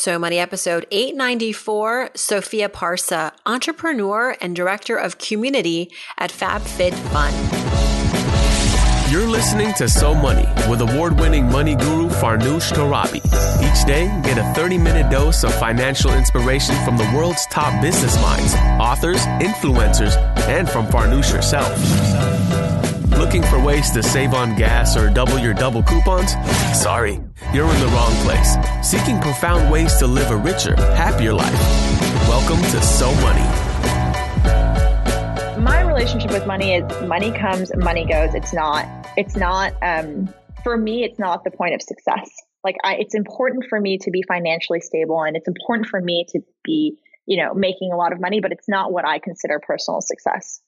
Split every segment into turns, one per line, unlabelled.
So Money episode 894, Sophia Parsa, entrepreneur and director of community at FabFitFun.
You're listening to So Money with award winning money guru Farnoosh Torabi. Each day, get a 30 minute dose of financial inspiration from the world's top business minds, authors, influencers, and from Farnoosh herself. Looking for ways to save on gas or double your double coupons? Sorry, you're in the wrong place. Seeking profound ways to live a richer, happier life. Welcome to So Money.
My relationship with money is money comes, money goes. It's not, it's not, um, for me, it's not the point of success. Like I, it's important for me to be financially stable and it's important for me to be, you know, making a lot of money, but it's not what I consider personal success.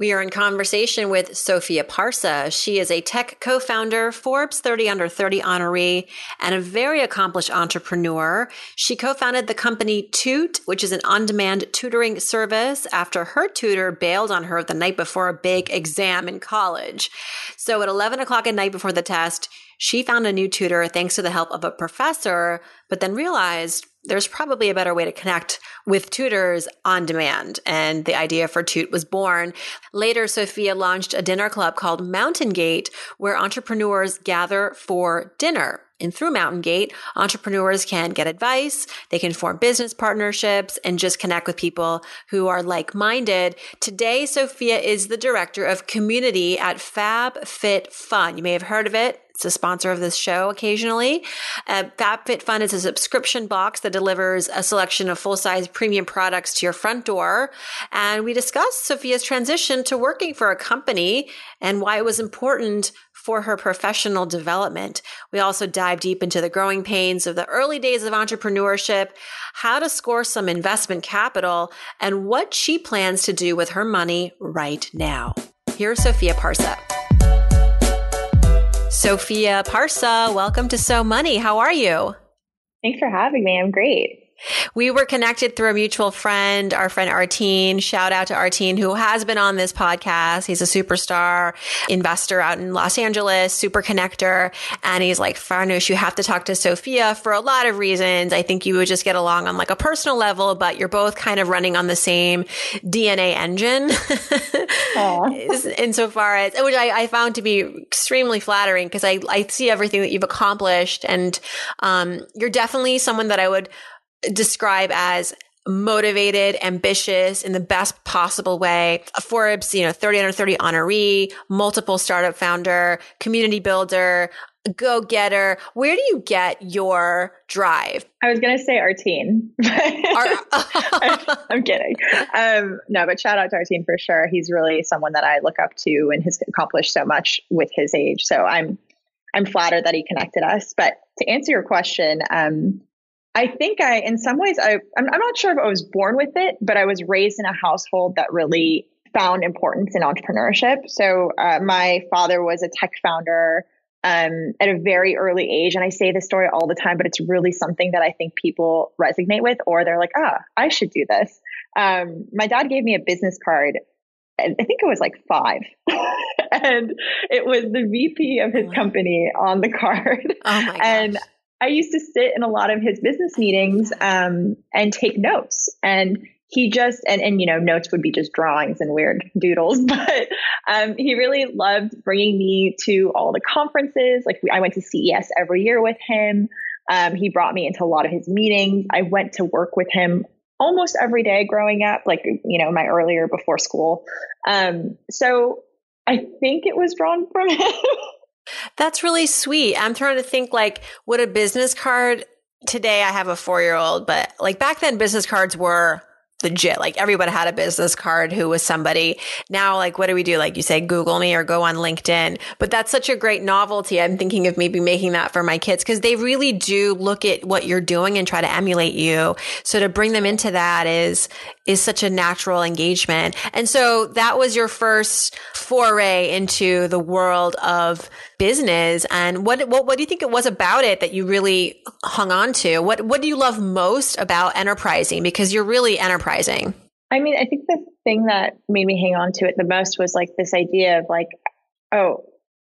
We are in conversation with Sophia Parsa. She is a tech co-founder, Forbes 30 under 30 honoree, and a very accomplished entrepreneur. She co-founded the company Toot, which is an on-demand tutoring service after her tutor bailed on her the night before a big exam in college. So at 11 o'clock at night before the test, she found a new tutor thanks to the help of a professor, but then realized there's probably a better way to connect with tutors on demand. And the idea for Toot was born. Later, Sophia launched a dinner club called Mountain Gate, where entrepreneurs gather for dinner. And through Mountain Gate, entrepreneurs can get advice, they can form business partnerships, and just connect with people who are like minded. Today, Sophia is the director of community at Fab Fit Fun. You may have heard of it. It's a sponsor of this show occasionally. Uh, FabFitFun is a subscription box that delivers a selection of full size premium products to your front door. And we discussed Sophia's transition to working for a company and why it was important for her professional development. We also dive deep into the growing pains of the early days of entrepreneurship, how to score some investment capital, and what she plans to do with her money right now. Here's Sophia Parsa. Sophia Parsa, welcome to So Money. How are you?
Thanks for having me. I'm great.
We were connected through a mutual friend, our friend Artine. Shout out to Artine, who has been on this podcast. He's a superstar investor out in Los Angeles, super connector. And he's like, Farnoosh, you have to talk to Sophia for a lot of reasons. I think you would just get along on like a personal level, but you're both kind of running on the same DNA engine. Insofar as, which I, I, found to be extremely flattering because I, I see everything that you've accomplished. And um, you're definitely someone that I would describe as motivated, ambitious in the best possible way. A Forbes, you know, 30 under 30 honoree, multiple startup founder, community builder, go getter. Where do you get your drive?
I was going to say Artine. I'm kidding. Um, no, but shout out to Artine for sure. He's really someone that I look up to and has accomplished so much with his age. So I'm, I'm flattered that he connected us. But to answer your question, um, I think I, in some ways, I, I'm, I'm not sure if I was born with it, but I was raised in a household that really found importance in entrepreneurship. So uh, my father was a tech founder um, at a very early age. And I say this story all the time, but it's really something that I think people resonate with, or they're like, ah, I should do this. Um, my dad gave me a business card. I think it was like five. and it was the VP of his company on the card.
Oh my gosh.
And I used to sit in a lot of his business meetings um, and take notes. And he just and and you know notes would be just drawings and weird doodles, but um, he really loved bringing me to all the conferences. Like I went to CES every year with him. Um, he brought me into a lot of his meetings. I went to work with him almost every day growing up, like you know my earlier before school. Um, so I think it was drawn from him.
That's really sweet. I'm trying to think like what a business card today I have a 4-year-old, but like back then business cards were legit. Like everybody had a business card who was somebody. Now, like, what do we do? Like you say, Google me or go on LinkedIn. But that's such a great novelty. I'm thinking of maybe making that for my kids because they really do look at what you're doing and try to emulate you. So to bring them into that is, is such a natural engagement. And so that was your first foray into the world of business. And what, what, what do you think it was about it that you really hung on to? What, what do you love most about enterprising? Because you're really enterprising.
I mean, I think the thing that made me hang on to it the most was like this idea of like, oh,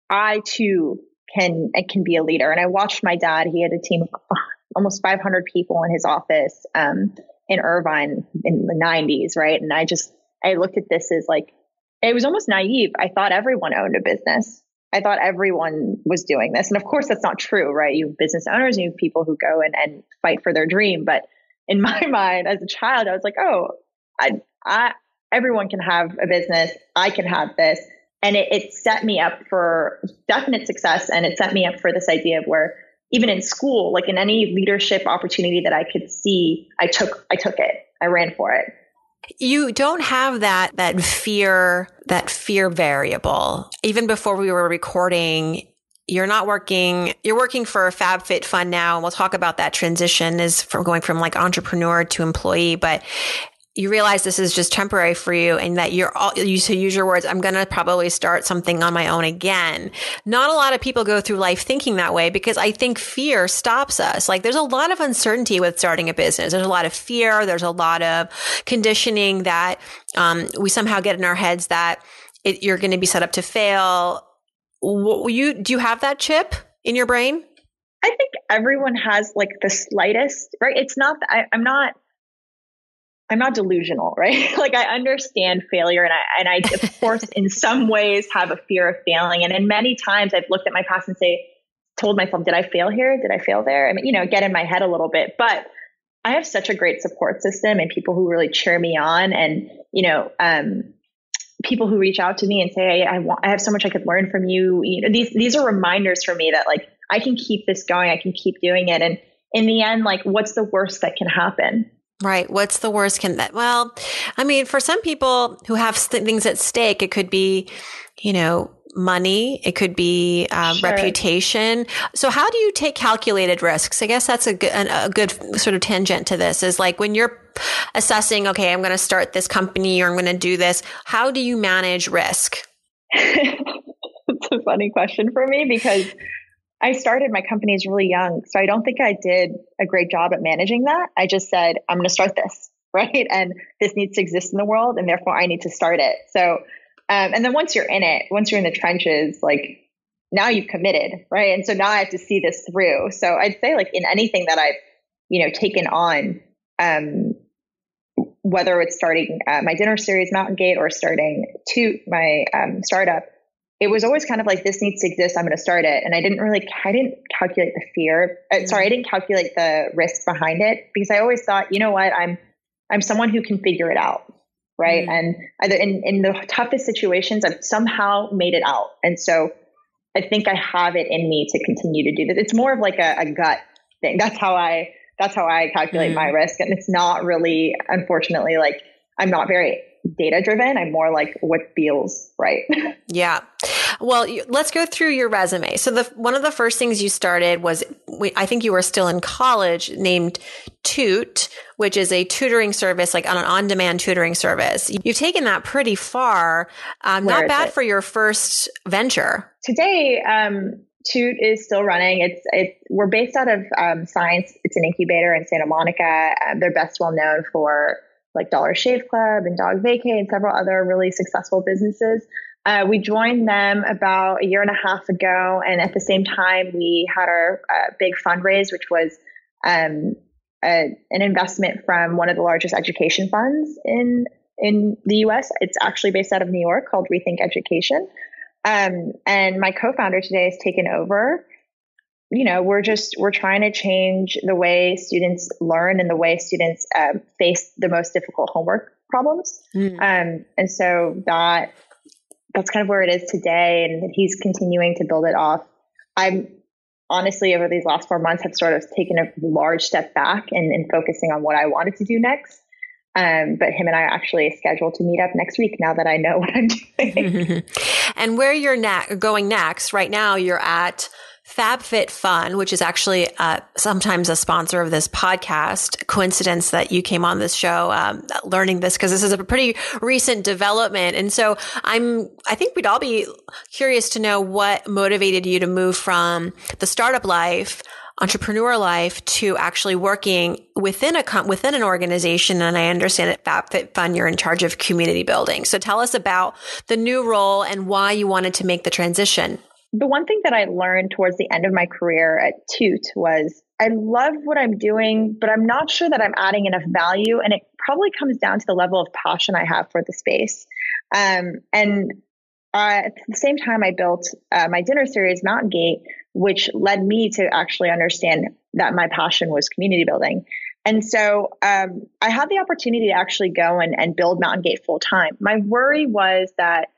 I too can I can be a leader. And I watched my dad. He had a team of almost 500 people in his office um, in Irvine in the 90s, right? And I just I looked at this as like it was almost naive. I thought everyone owned a business. I thought everyone was doing this. And of course, that's not true, right? You have business owners, you have people who go and, and fight for their dream. But in my mind, as a child, I was like, oh, I, I, everyone can have a business. I can have this. And it, it set me up for definite success. And it set me up for this idea of where even in school, like in any leadership opportunity that I could see, I took, I took it. I ran for it.
You don't have that that fear that fear variable. Even before we were recording, you're not working you're working for FabFitFun now and we'll talk about that transition is from going from like entrepreneur to employee, but you realize this is just temporary for you and that you're all, you to use your words, I'm going to probably start something on my own again. Not a lot of people go through life thinking that way because I think fear stops us. Like there's a lot of uncertainty with starting a business. There's a lot of fear. There's a lot of conditioning that, um, we somehow get in our heads that it, you're going to be set up to fail. what, You, do you have that chip in your brain?
I think everyone has like the slightest, right? It's not, I, I'm not, I'm not delusional, right? like I understand failure and I, and I, of course, in some ways have a fear of failing. And in many times I've looked at my past and say, told myself, did I fail here? Did I fail there? I mean, you know, get in my head a little bit, but I have such a great support system and people who really cheer me on and, you know, um, people who reach out to me and say, I, I want, I have so much I could learn from you. You know, these, these are reminders for me that like, I can keep this going. I can keep doing it. And in the end, like, what's the worst that can happen?
Right. What's the worst can that? Well, I mean, for some people who have things at stake, it could be, you know, money. It could be um, sure. reputation. So how do you take calculated risks? I guess that's a good, a good sort of tangent to this is like when you're assessing, okay, I'm going to start this company or I'm going to do this. How do you manage risk?
it's a funny question for me because I started my companies really young. So I don't think I did a great job at managing that. I just said, I'm going to start this, right? And this needs to exist in the world. And therefore I need to start it. So, um, and then once you're in it, once you're in the trenches, like now you've committed, right? And so now I have to see this through. So I'd say like in anything that I've, you know, taken on, um, whether it's starting uh, my dinner series, Mountain Gate, or starting to my um, startup, it was always kind of like this needs to exist i'm going to start it. And i didn't really i didn't calculate the fear uh, sorry i didn't calculate the risk behind it because i always thought you know what i'm i'm someone who can figure it out right? Mm. And either in, in the toughest situations i've somehow made it out. And so i think i have it in me to continue to do this. It's more of like a, a gut thing. That's how i that's how i calculate mm. my risk. And it's not really unfortunately like i'm not very data driven. I'm more like what feels right.
yeah. Well, let's go through your resume. So the one of the first things you started was I think you were still in college named Toot, which is a tutoring service, like on an on-demand tutoring service. You've taken that pretty far. Um, not bad it? for your first venture.
Today, um, Toot is still running. It's it's we're based out of um, Science. It's an incubator in Santa Monica. Um, they're best well known for like Dollar Shave Club and Dog Vacay and several other really successful businesses. Uh, we joined them about a year and a half ago, and at the same time, we had our uh, big fundraise, which was um, a, an investment from one of the largest education funds in in the U.S. It's actually based out of New York, called Rethink Education. Um, and my co-founder today has taken over you know we're just we're trying to change the way students learn and the way students um, face the most difficult homework problems mm. um, and so that that's kind of where it is today and he's continuing to build it off i'm honestly over these last four months have sort of taken a large step back and, and focusing on what i wanted to do next um, but him and I are actually scheduled to meet up next week now that I know what I'm doing.
and where you're ne- going next, right now you're at FabFitFun, which is actually uh, sometimes a sponsor of this podcast. Coincidence that you came on this show, um, learning this because this is a pretty recent development, and so I'm. I think we'd all be curious to know what motivated you to move from the startup life entrepreneur life to actually working within a within an organization. And I understand at FabFitFun, you're in charge of community building. So tell us about the new role and why you wanted to make the transition
the one thing that I learned towards the end of my career at Toot was I love what I'm doing, but I'm not sure that I'm adding enough value. And it probably comes down to the level of passion I have for the space. Um, and uh, at the same time, I built uh, my dinner series, Mountain Gate, which led me to actually understand that my passion was community building. And so um, I had the opportunity to actually go and, and build Mountain Gate full time. My worry was that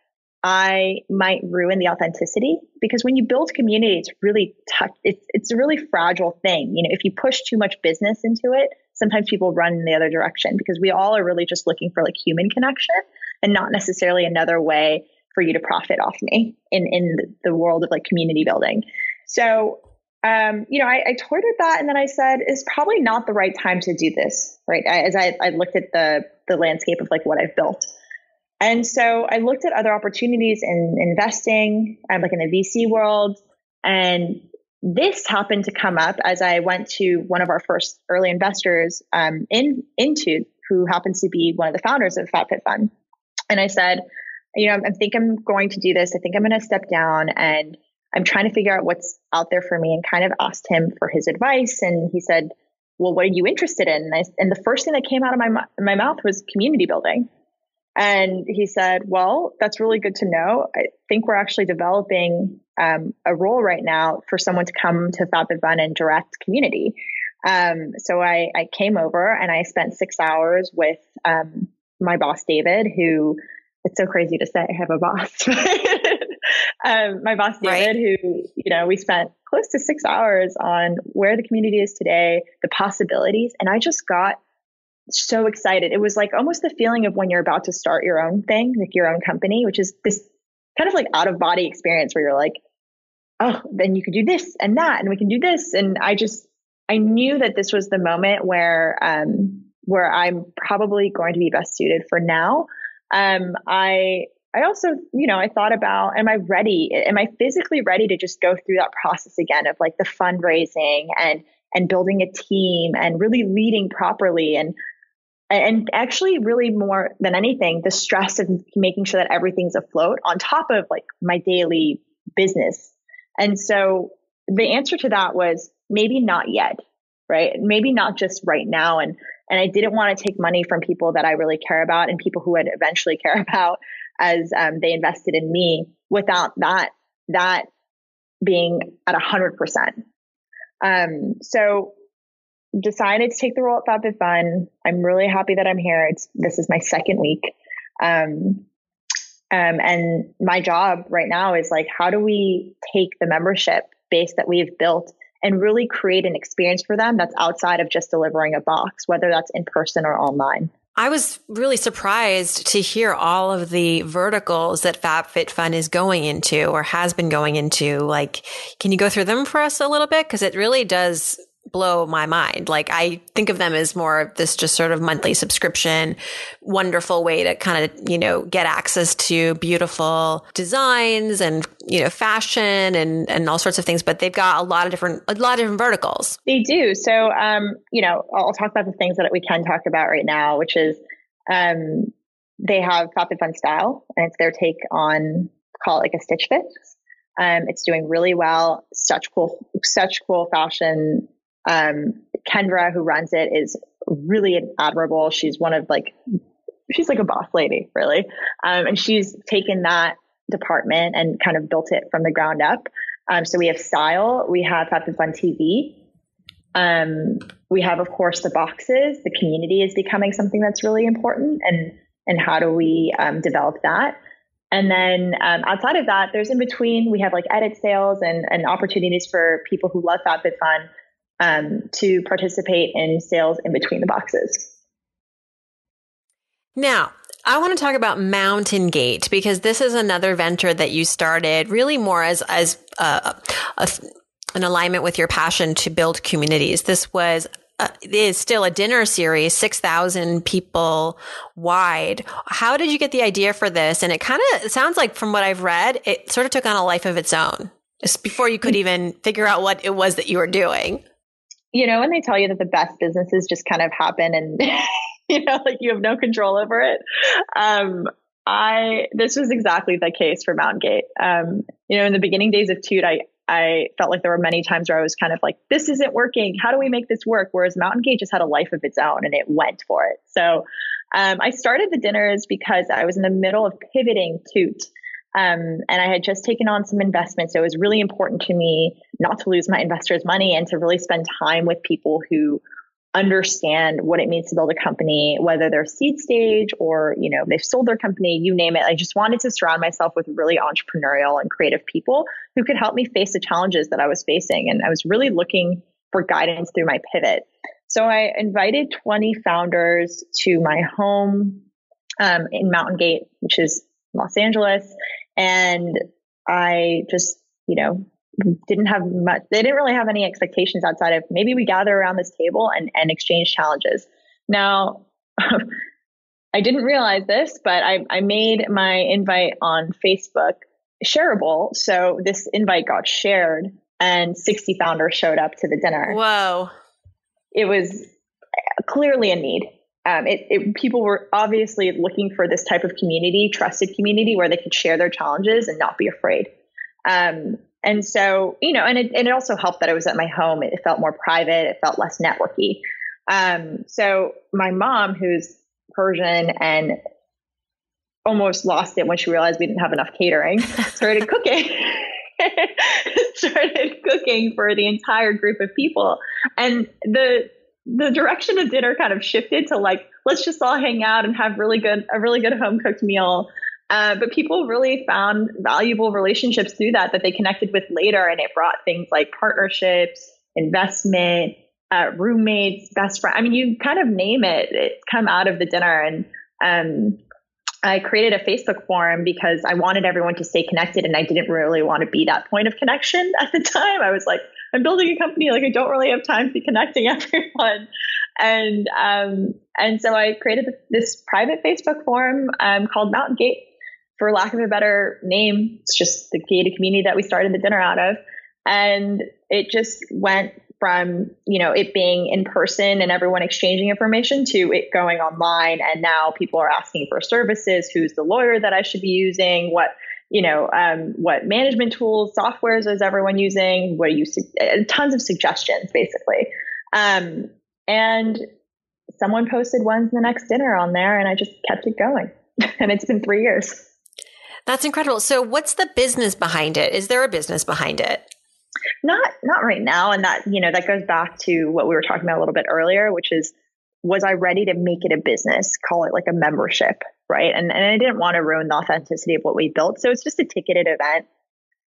I might ruin the authenticity because when you build community, it's really tough. It's it's a really fragile thing. You know, if you push too much business into it, sometimes people run in the other direction because we all are really just looking for like human connection and not necessarily another way for you to profit off me in in the world of like community building. So um, you know, I, I toyed with that, and then I said, "It's probably not the right time to do this." Right, as I, I looked at the the landscape of like what I've built, and so I looked at other opportunities in investing, um, like in the VC world. And this happened to come up as I went to one of our first early investors um, in into who happens to be one of the founders of FabFitFun. And I said, you know, I think I'm going to do this. I think I'm going to step down and I'm trying to figure out what's out there for me and kind of asked him for his advice. And he said, well, what are you interested in? And, I, and the first thing that came out of my, my mouth was community building. And he said, Well, that's really good to know. I think we're actually developing um, a role right now for someone to come to FabFitFun and direct community. Um, so I, I, came over and I spent six hours with um, my boss, David, who it's so crazy to say I have a boss. um, my boss, David, right. who, you know, we spent close to six hours on where the community is today, the possibilities. And I just got so excited. It was like almost the feeling of when you're about to start your own thing, like your own company, which is this kind of like out of body experience where you're like, oh, then you could do this and that, and we can do this. And I just, I knew that this was the moment where, um, where I'm probably going to be best suited for now. Um, I, I also, you know, I thought about, am I ready? Am I physically ready to just go through that process again of like the fundraising and, and building a team and really leading properly and and actually really more than anything the stress of making sure that everything's afloat on top of like my daily business. And so the answer to that was maybe not yet right? Maybe not just right now. And and i didn't want to take money from people that i really care about and people who would eventually care about as um, they invested in me without that that being at a hundred percent. Um so decided to take the role at FabFitFun. I'm really happy that I'm here. It's this is my second week. Um, um, and my job right now is like, how do we take the membership base that we've built and really create an experience for them that's outside of just delivering a box, whether that's in person or online?
I was really surprised to hear all of the verticals that FabFitFun is going into or has been going into. Like, can you go through them for us a little bit? Because it really does blow my mind. Like I think of them as more of this just sort of monthly subscription, wonderful way to kind of, you know, get access to beautiful designs and, you know, fashion and, and all sorts of things. But they've got a lot of different, a lot of different verticals.
They do. So, um, you know, I'll talk about the things that we can talk about right now, which is, um, they have FabFitFun Style and it's their take on call it like a Stitch Fix. Um, it's doing really well. Such cool, such cool fashion um, Kendra, who runs it, is really admirable. She's one of like, she's like a boss lady, really. Um, and she's taken that department and kind of built it from the ground up. Um, so we have style, we have FabFitFun TV. Um, we have, of course, the boxes. The community is becoming something that's really important, and and how do we um, develop that? And then um, outside of that, there's in between. We have like edit sales and, and opportunities for people who love FabFitFun um, to participate in sales in between the boxes.
Now, I want to talk about Mountain Gate because this is another venture that you started really more as as a, a, an alignment with your passion to build communities. This was uh, is still a dinner series, 6,000 people wide. How did you get the idea for this? And it kind of sounds like from what I've read, it sort of took on a life of its own just before you could even figure out what it was that you were doing
you know, when they tell you that the best businesses just kind of happen and, you know, like you have no control over it. Um, I, this was exactly the case for Mountain Gate. Um, you know, in the beginning days of Toot, I, I felt like there were many times where I was kind of like, this isn't working. How do we make this work? Whereas Mountain Gate just had a life of its own and it went for it. So um, I started the dinners because I was in the middle of pivoting Toot. Um, and I had just taken on some investments. So it was really important to me not to lose my investors' money and to really spend time with people who understand what it means to build a company, whether they're seed stage or, you know, they've sold their company, you name it. I just wanted to surround myself with really entrepreneurial and creative people who could help me face the challenges that I was facing. And I was really looking for guidance through my pivot. So I invited 20 founders to my home um, in Mountain Gate, which is Los Angeles. And I just, you know, didn't have much, they didn't really have any expectations outside of maybe we gather around this table and, and exchange challenges. Now, I didn't realize this, but I, I made my invite on Facebook shareable. So this invite got shared and 60 founders showed up to the dinner.
Whoa.
It was clearly a need. Um, it, it, people were obviously looking for this type of community, trusted community where they could share their challenges and not be afraid. Um, and so, you know, and it, and it also helped that I was at my home. It felt more private. It felt less networky. Um, so my mom, who's Persian and almost lost it when she realized we didn't have enough catering, started cooking. started cooking for the entire group of people. And the the direction of dinner kind of shifted to like, let's just all hang out and have really good a really good home cooked meal. Uh, but people really found valuable relationships through that that they connected with later, and it brought things like partnerships, investment, uh, roommates, best friend. I mean, you kind of name it, it's come out of the dinner. And um, I created a Facebook forum because I wanted everyone to stay connected, and I didn't really want to be that point of connection at the time. I was like, I'm building a company, like I don't really have time to be connecting everyone. And um, and so I created this private Facebook forum um, called Mountain Gate for lack of a better name, it's just the gated community that we started the dinner out of. And it just went from, you know, it being in person and everyone exchanging information to it going online. And now people are asking for services. Who's the lawyer that I should be using? What, you know, um, what management tools, softwares is everyone using? What are you, uh, tons of suggestions basically. Um, and someone posted when's the next dinner on there and I just kept it going. and it's been three years.
That's incredible. So what's the business behind it? Is there a business behind it?
Not not right now and that you know that goes back to what we were talking about a little bit earlier which is was I ready to make it a business, call it like a membership, right? And and I didn't want to ruin the authenticity of what we built. So it's just a ticketed event.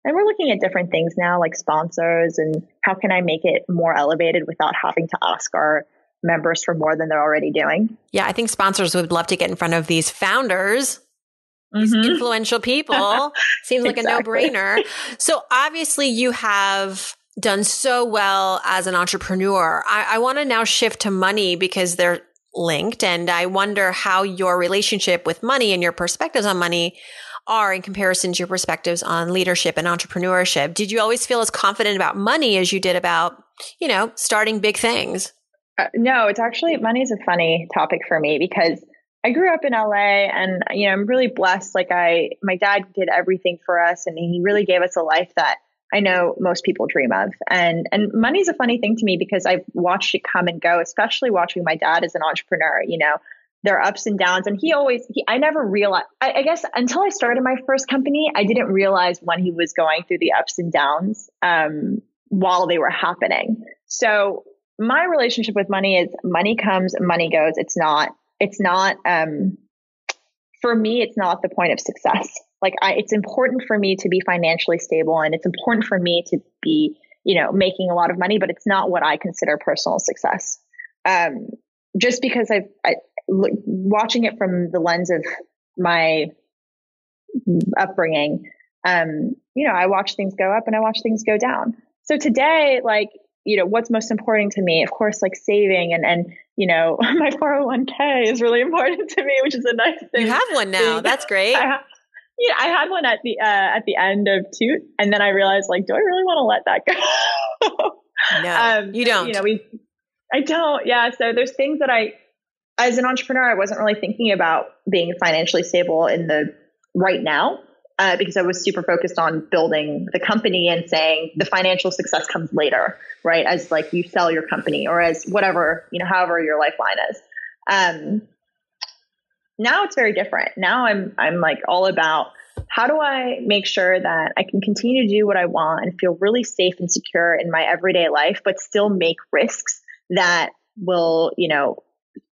And we're looking at different things now like sponsors and how can I make it more elevated without having to ask our members for more than they're already doing.
Yeah, I think sponsors would love to get in front of these founders these mm-hmm. influential people. Seems like exactly. a no brainer. So obviously you have done so well as an entrepreneur. I, I want to now shift to money because they're linked. And I wonder how your relationship with money and your perspectives on money are in comparison to your perspectives on leadership and entrepreneurship. Did you always feel as confident about money as you did about, you know, starting big things?
Uh, no, it's actually money is a funny topic for me because I grew up in LA and you know I'm really blessed like I my dad did everything for us and he really gave us a life that I know most people dream of. And and money's a funny thing to me because I've watched it come and go especially watching my dad as an entrepreneur you know there are ups and downs. And he always he, I never realized I, I guess until I started my first company I didn't realize when he was going through the ups and downs um, while they were happening. So my relationship with money is money comes money goes. It's not it's not um, for me it's not the point of success like I, it's important for me to be financially stable and it's important for me to be you know making a lot of money but it's not what i consider personal success. Um, just because i've I, watching it from the lens of my upbringing um, you know i watch things go up and i watch things go down. So today like you know what's most important to me? Of course like saving and and you know my 401k is really important to me which is a nice thing
you have one now. that's great. I
yeah i had one at the uh, at the end of toot and then i realized like do i really want to let that
go no um, you don't
you know we i don't yeah so there's things that i as an entrepreneur i wasn't really thinking about being financially stable in the right now uh, because I was super focused on building the company and saying the financial success comes later, right? As like you sell your company or as whatever, you know, however your lifeline is. Um, now it's very different. Now I'm I'm like all about how do I make sure that I can continue to do what I want and feel really safe and secure in my everyday life, but still make risks that will, you know,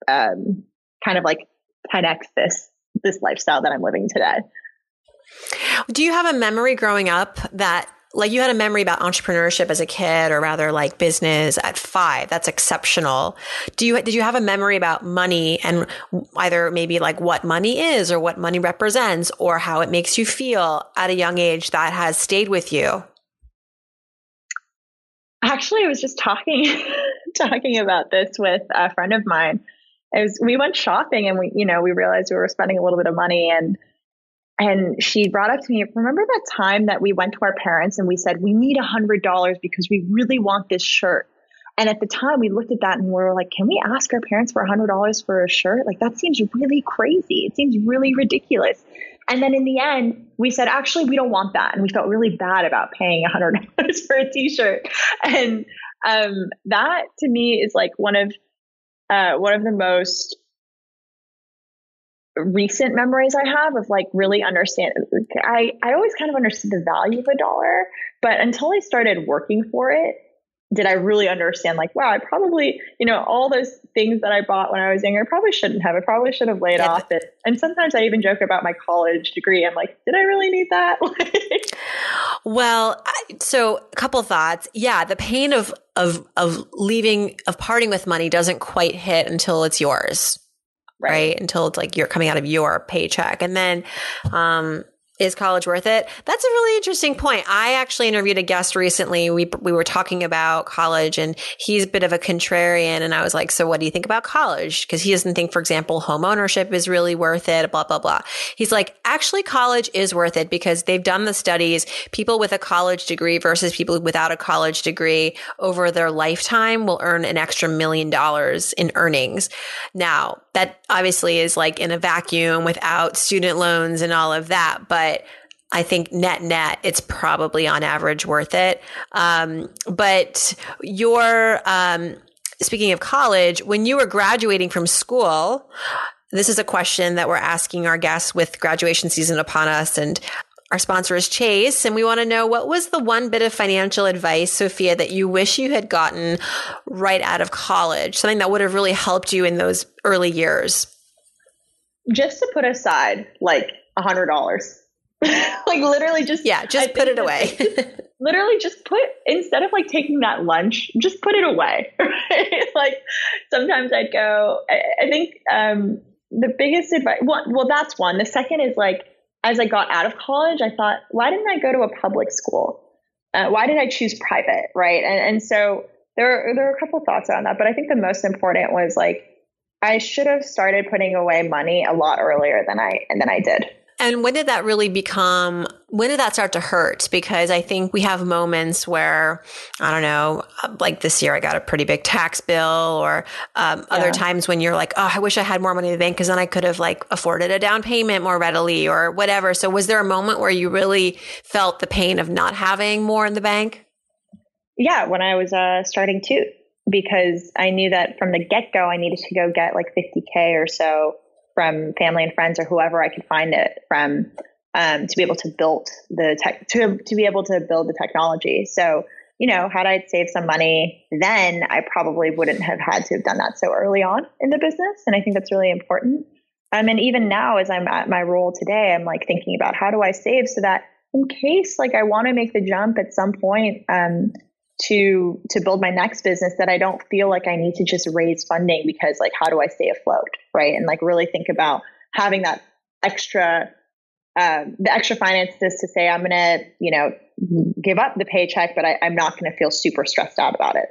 um, kind of like 10x this this lifestyle that I'm living today.
Do you have a memory growing up that like you had a memory about entrepreneurship as a kid or rather like business at 5 that's exceptional. Do you did you have a memory about money and either maybe like what money is or what money represents or how it makes you feel at a young age that has stayed with you?
Actually i was just talking talking about this with a friend of mine. It was we went shopping and we you know we realized we were spending a little bit of money and and she brought up to me, remember that time that we went to our parents and we said, we need a hundred dollars because we really want this shirt. And at the time we looked at that and we were like, can we ask our parents for a hundred dollars for a shirt? Like that seems really crazy. It seems really ridiculous. And then in the end, we said, actually, we don't want that. And we felt really bad about paying a hundred dollars for a t-shirt. And um, that to me is like one of, uh, one of the most recent memories I have of like really understand I, I always kind of understood the value of a dollar, but until I started working for it, did I really understand like, wow, I probably, you know, all those things that I bought when I was younger, I probably shouldn't have. I probably should have laid yeah. off it. And sometimes I even joke about my college degree. I'm like, did I really need that?
well, so a couple thoughts. Yeah, the pain of of of leaving of parting with money doesn't quite hit until it's yours right. right. Until it's like you're coming out of your paycheck. And then, um, is college worth it? That's a really interesting point. I actually interviewed a guest recently. We we were talking about college and he's a bit of a contrarian and I was like, "So what do you think about college?" Because he doesn't think for example, home ownership is really worth it, blah blah blah. He's like, "Actually college is worth it because they've done the studies. People with a college degree versus people without a college degree over their lifetime will earn an extra million dollars in earnings." Now, that obviously is like in a vacuum without student loans and all of that, but but I think net net, it's probably on average worth it. Um, but your, um, speaking of college, when you were graduating from school, this is a question that we're asking our guests with graduation season upon us. And our sponsor is Chase. And we want to know what was the one bit of financial advice, Sophia, that you wish you had gotten right out of college? Something that would have really helped you in those early years?
Just to put aside like a hundred dollars like literally just
yeah just put it away.
literally just put instead of like taking that lunch just put it away right? Like sometimes i'd go i, I think um the biggest advice well, well that's one. The second is like as i got out of college i thought why didn't i go to a public school? Uh, why did i choose private? Right? And, and so there, there are a couple thoughts on that but i think the most important was like i should have started putting away money a lot earlier than i and than i did
and when did that really become, when did that start to hurt? Because I think we have moments where, I don't know, like this year I got a pretty big tax bill or um, yeah. other times when you're like, oh, I wish I had more money in the bank because then I could have like afforded a down payment more readily or whatever. So was there a moment where you really felt the pain of not having more in the bank?
Yeah, when I was uh, starting to, because I knew that from the get go, I needed to go get like 50K or so from family and friends or whoever I could find it from um, to be able to build the tech to to be able to build the technology. So you know, had I saved some money then, I probably wouldn't have had to have done that so early on in the business. And I think that's really important. Um, and even now, as I'm at my role today, I'm like thinking about how do I save so that in case like I want to make the jump at some point, um, to to build my next business that I don't feel like I need to just raise funding because like how do I stay afloat, right? And like really think about having that extra um, the extra finances to say I'm gonna you know give up the paycheck, but I, I'm not gonna feel super stressed out about it.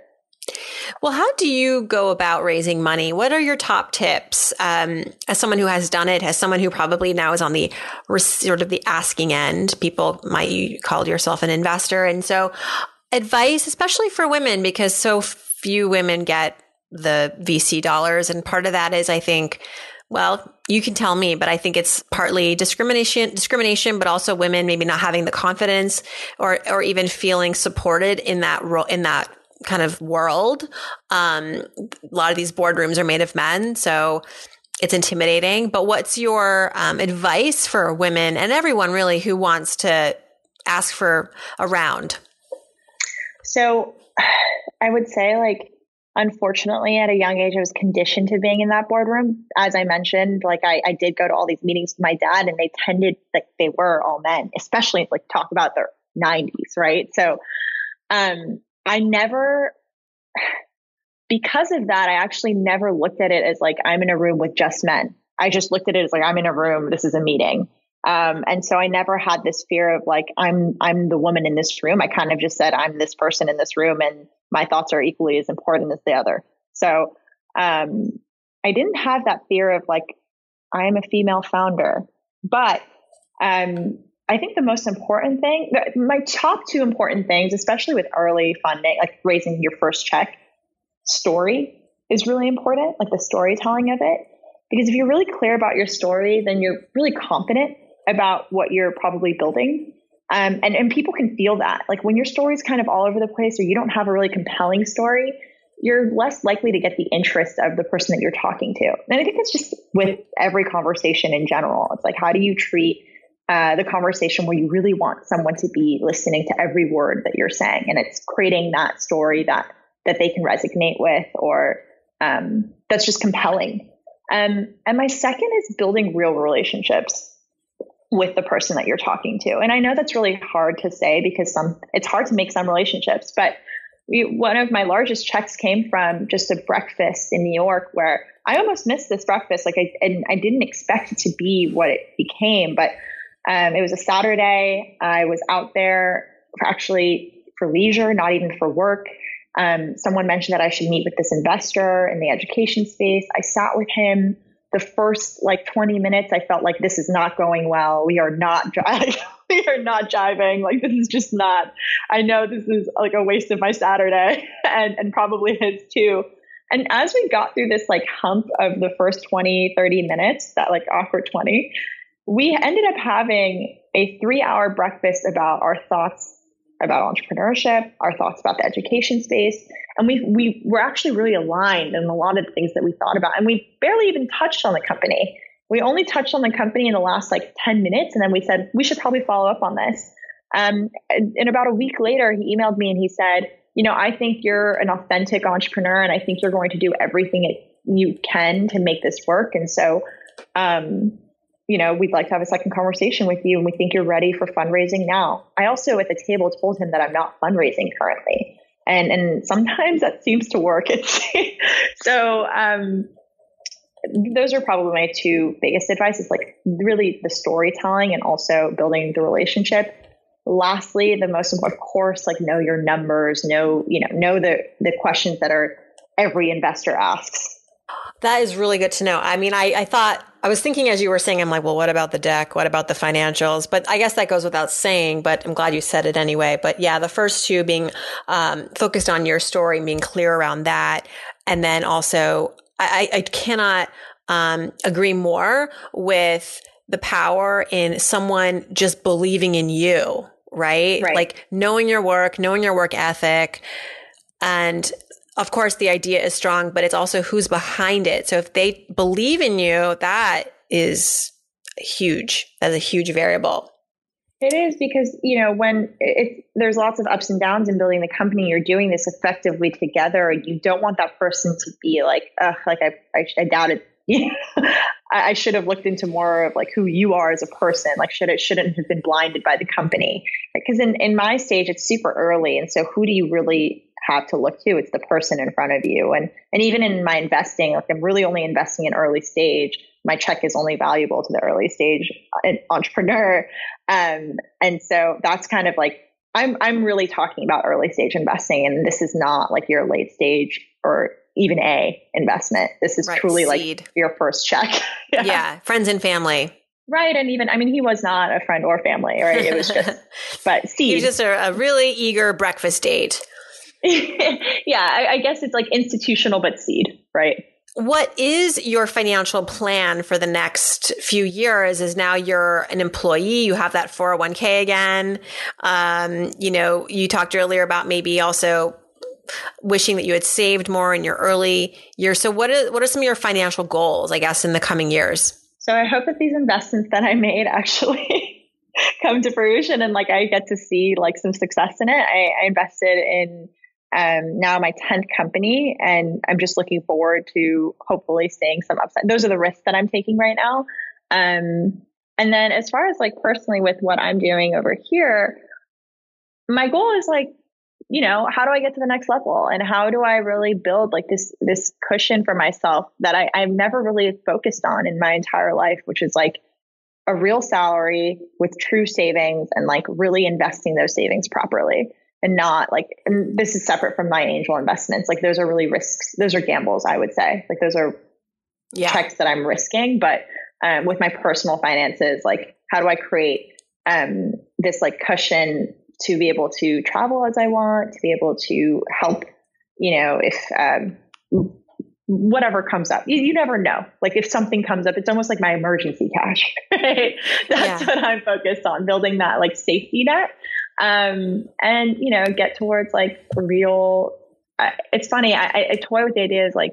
Well, how do you go about raising money? What are your top tips um, as someone who has done it, as someone who probably now is on the sort of the asking end? People might you call yourself an investor, and so advice, especially for women, because so few women get the VC dollars. And part of that is, I think, Well, you can tell me, but I think it's partly discrimination, discrimination, but also women maybe not having the confidence or, or even feeling supported in that role, in that kind of world. Um, a lot of these boardrooms are made of men. So it's intimidating. But what's your um, advice for women and everyone really who wants to ask for a round?
So I would say, like, unfortunately, at a young age, I was conditioned to being in that boardroom. As I mentioned, like, I, I did go to all these meetings with my dad, and they tended, like, they were all men, especially like talk about their 90s, right? So, um, I never, because of that, I actually never looked at it as like I'm in a room with just men. I just looked at it as like I'm in a room, this is a meeting. Um, and so I never had this fear of like I'm I'm the woman in this room. I kind of just said I'm this person in this room, and my thoughts are equally as important as the other. So um, I didn't have that fear of like I am a female founder, but um, I think the most important thing, my top two important things, especially with early funding, like raising your first check, story is really important, like the storytelling of it. Because if you're really clear about your story, then you're really confident about what you're probably building. Um, and, and people can feel that. Like when your story's kind of all over the place or you don't have a really compelling story, you're less likely to get the interest of the person that you're talking to. And I think it's just with every conversation in general. It's like, how do you treat uh, the conversation where you really want someone to be listening to every word that you're saying? And it's creating that story that that they can resonate with or um, that's just compelling. Um, and my second is building real relationships with the person that you're talking to. And I know that's really hard to say because some it's hard to make some relationships, but we, one of my largest checks came from just a breakfast in New York where I almost missed this breakfast. Like I, and I didn't expect it to be what it became, but um, it was a Saturday. I was out there for actually for leisure, not even for work. Um, someone mentioned that I should meet with this investor in the education space. I sat with him the first like 20 minutes. I felt like this is not going well. We are not driving. we are not jiving. Like this is just not. I know this is like a waste of my Saturday and and probably his too. And as we got through this like hump of the first 20, 30 minutes, that like awkward 20, we ended up having a three hour breakfast about our thoughts about entrepreneurship, our thoughts about the education space. And we, we were actually really aligned in a lot of the things that we thought about. And we barely even touched on the company. We only touched on the company in the last like 10 minutes. And then we said, we should probably follow up on this. Um, and about a week later, he emailed me and he said, you know, I think you're an authentic entrepreneur and I think you're going to do everything you can to make this work. And so, um, you know, we'd like to have a second conversation with you and we think you're ready for fundraising now. I also at the table told him that I'm not fundraising currently. And and sometimes that seems to work. So um those are probably my two biggest advice is like really the storytelling and also building the relationship. Lastly, the most important, of course, like know your numbers, know, you know, know the the questions that are every investor asks.
That is really good to know. I mean, I, I thought I was thinking as you were saying, I'm like, well, what about the deck? What about the financials? But I guess that goes without saying, but I'm glad you said it anyway. But yeah, the first two being um, focused on your story and being clear around that. And then also, I, I cannot um, agree more with the power in someone just believing in you, right? right? Like knowing your work, knowing your work ethic. And of course, the idea is strong, but it's also who's behind it. So if they believe in you, that is huge. That's a huge variable.
It is because you know when it's there's lots of ups and downs in building the company. You're doing this effectively together, and you don't want that person to be like, Ugh, like I, I, I doubted. I, I should have looked into more of like who you are as a person. Like should it shouldn't have been blinded by the company because in in my stage it's super early, and so who do you really have to look to. It's the person in front of you. And and even in my investing, like I'm really only investing in early stage. My check is only valuable to the early stage entrepreneur. Um, and so that's kind of like I'm I'm really talking about early stage investing, and this is not like your late stage or even a investment. This is right, truly seed. like your first check.
yeah. yeah, friends and family.
Right. And even, I mean, he was not a friend or family, right? It was just, but seed.
He was just a, a really eager breakfast date.
yeah, I, I, guess it's like institutional but seed, right?
what is your financial plan for the next few years? Is now you're an employee, you have that 401k again. Um, you know, you talked earlier about maybe also wishing that you had saved more in your early years. So what are, what are some of your financial goals, I guess, in the coming years?
So I hope that these investments that I made actually come to fruition and like I get to see like some success in it. I, I invested in um, now my 10th company and I'm just looking forward to hopefully seeing some upside. Those are the risks that I'm taking right now. Um, and then as far as like personally with what I'm doing over here, my goal is like, you know, how do I get to the next level and how do I really build like this, this cushion for myself that I, I've never really focused on in my entire life, which is like a real salary with true savings and like really investing those savings properly and not like and this is separate from my angel investments like those are really risks those are gambles i would say like those are yeah. checks that i'm risking but um, with my personal finances like how do i create um, this like cushion to be able to travel as i want to be able to help you know if um, whatever comes up you, you, never know like if something comes up it's almost like my emergency cash right? that's yeah. what i'm focused on building that like safety net um, and you know get towards like real. Uh, it's funny. I, I toy with the idea is like,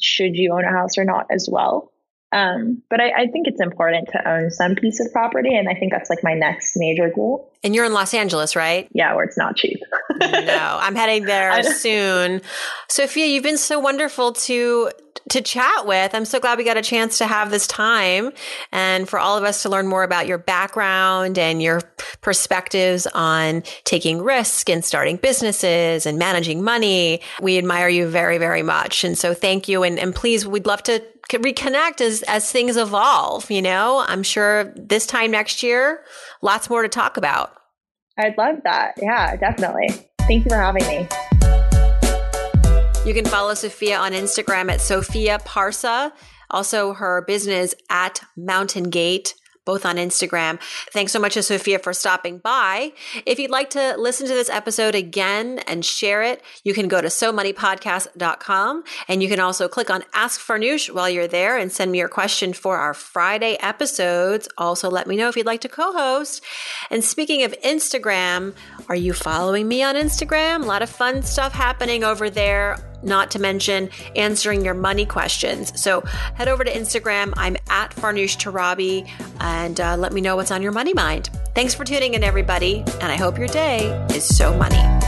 should you own a house or not as well. Um, but I, I, think it's important to own some piece of property, and I think that's like my next major goal.
And you're in Los Angeles, right?
Yeah, where it's not cheap.
no, I'm heading there soon. Sophia, you've been so wonderful to to chat with. I'm so glad we got a chance to have this time and for all of us to learn more about your background and your perspectives on taking risk and starting businesses and managing money. We admire you very, very much. And so thank you. And, and please, we'd love to reconnect as, as things evolve. You know, I'm sure this time next year, lots more to talk about.
I'd love that. Yeah, definitely. Thank you for having me.
You can follow Sophia on Instagram at Sophia Parsa. Also, her business at Mountain Gate both on Instagram. Thanks so much to Sophia for stopping by. If you'd like to listen to this episode again and share it, you can go to somoneypodcast.com and you can also click on Ask Farnoosh while you're there and send me your question for our Friday episodes. Also, let me know if you'd like to co-host. And speaking of Instagram, are you following me on Instagram? A lot of fun stuff happening over there not to mention answering your money questions. So head over to Instagram. I'm at Farnoosh Torabi and uh, let me know what's on your money mind. Thanks for tuning in, everybody. And I hope your day is so money.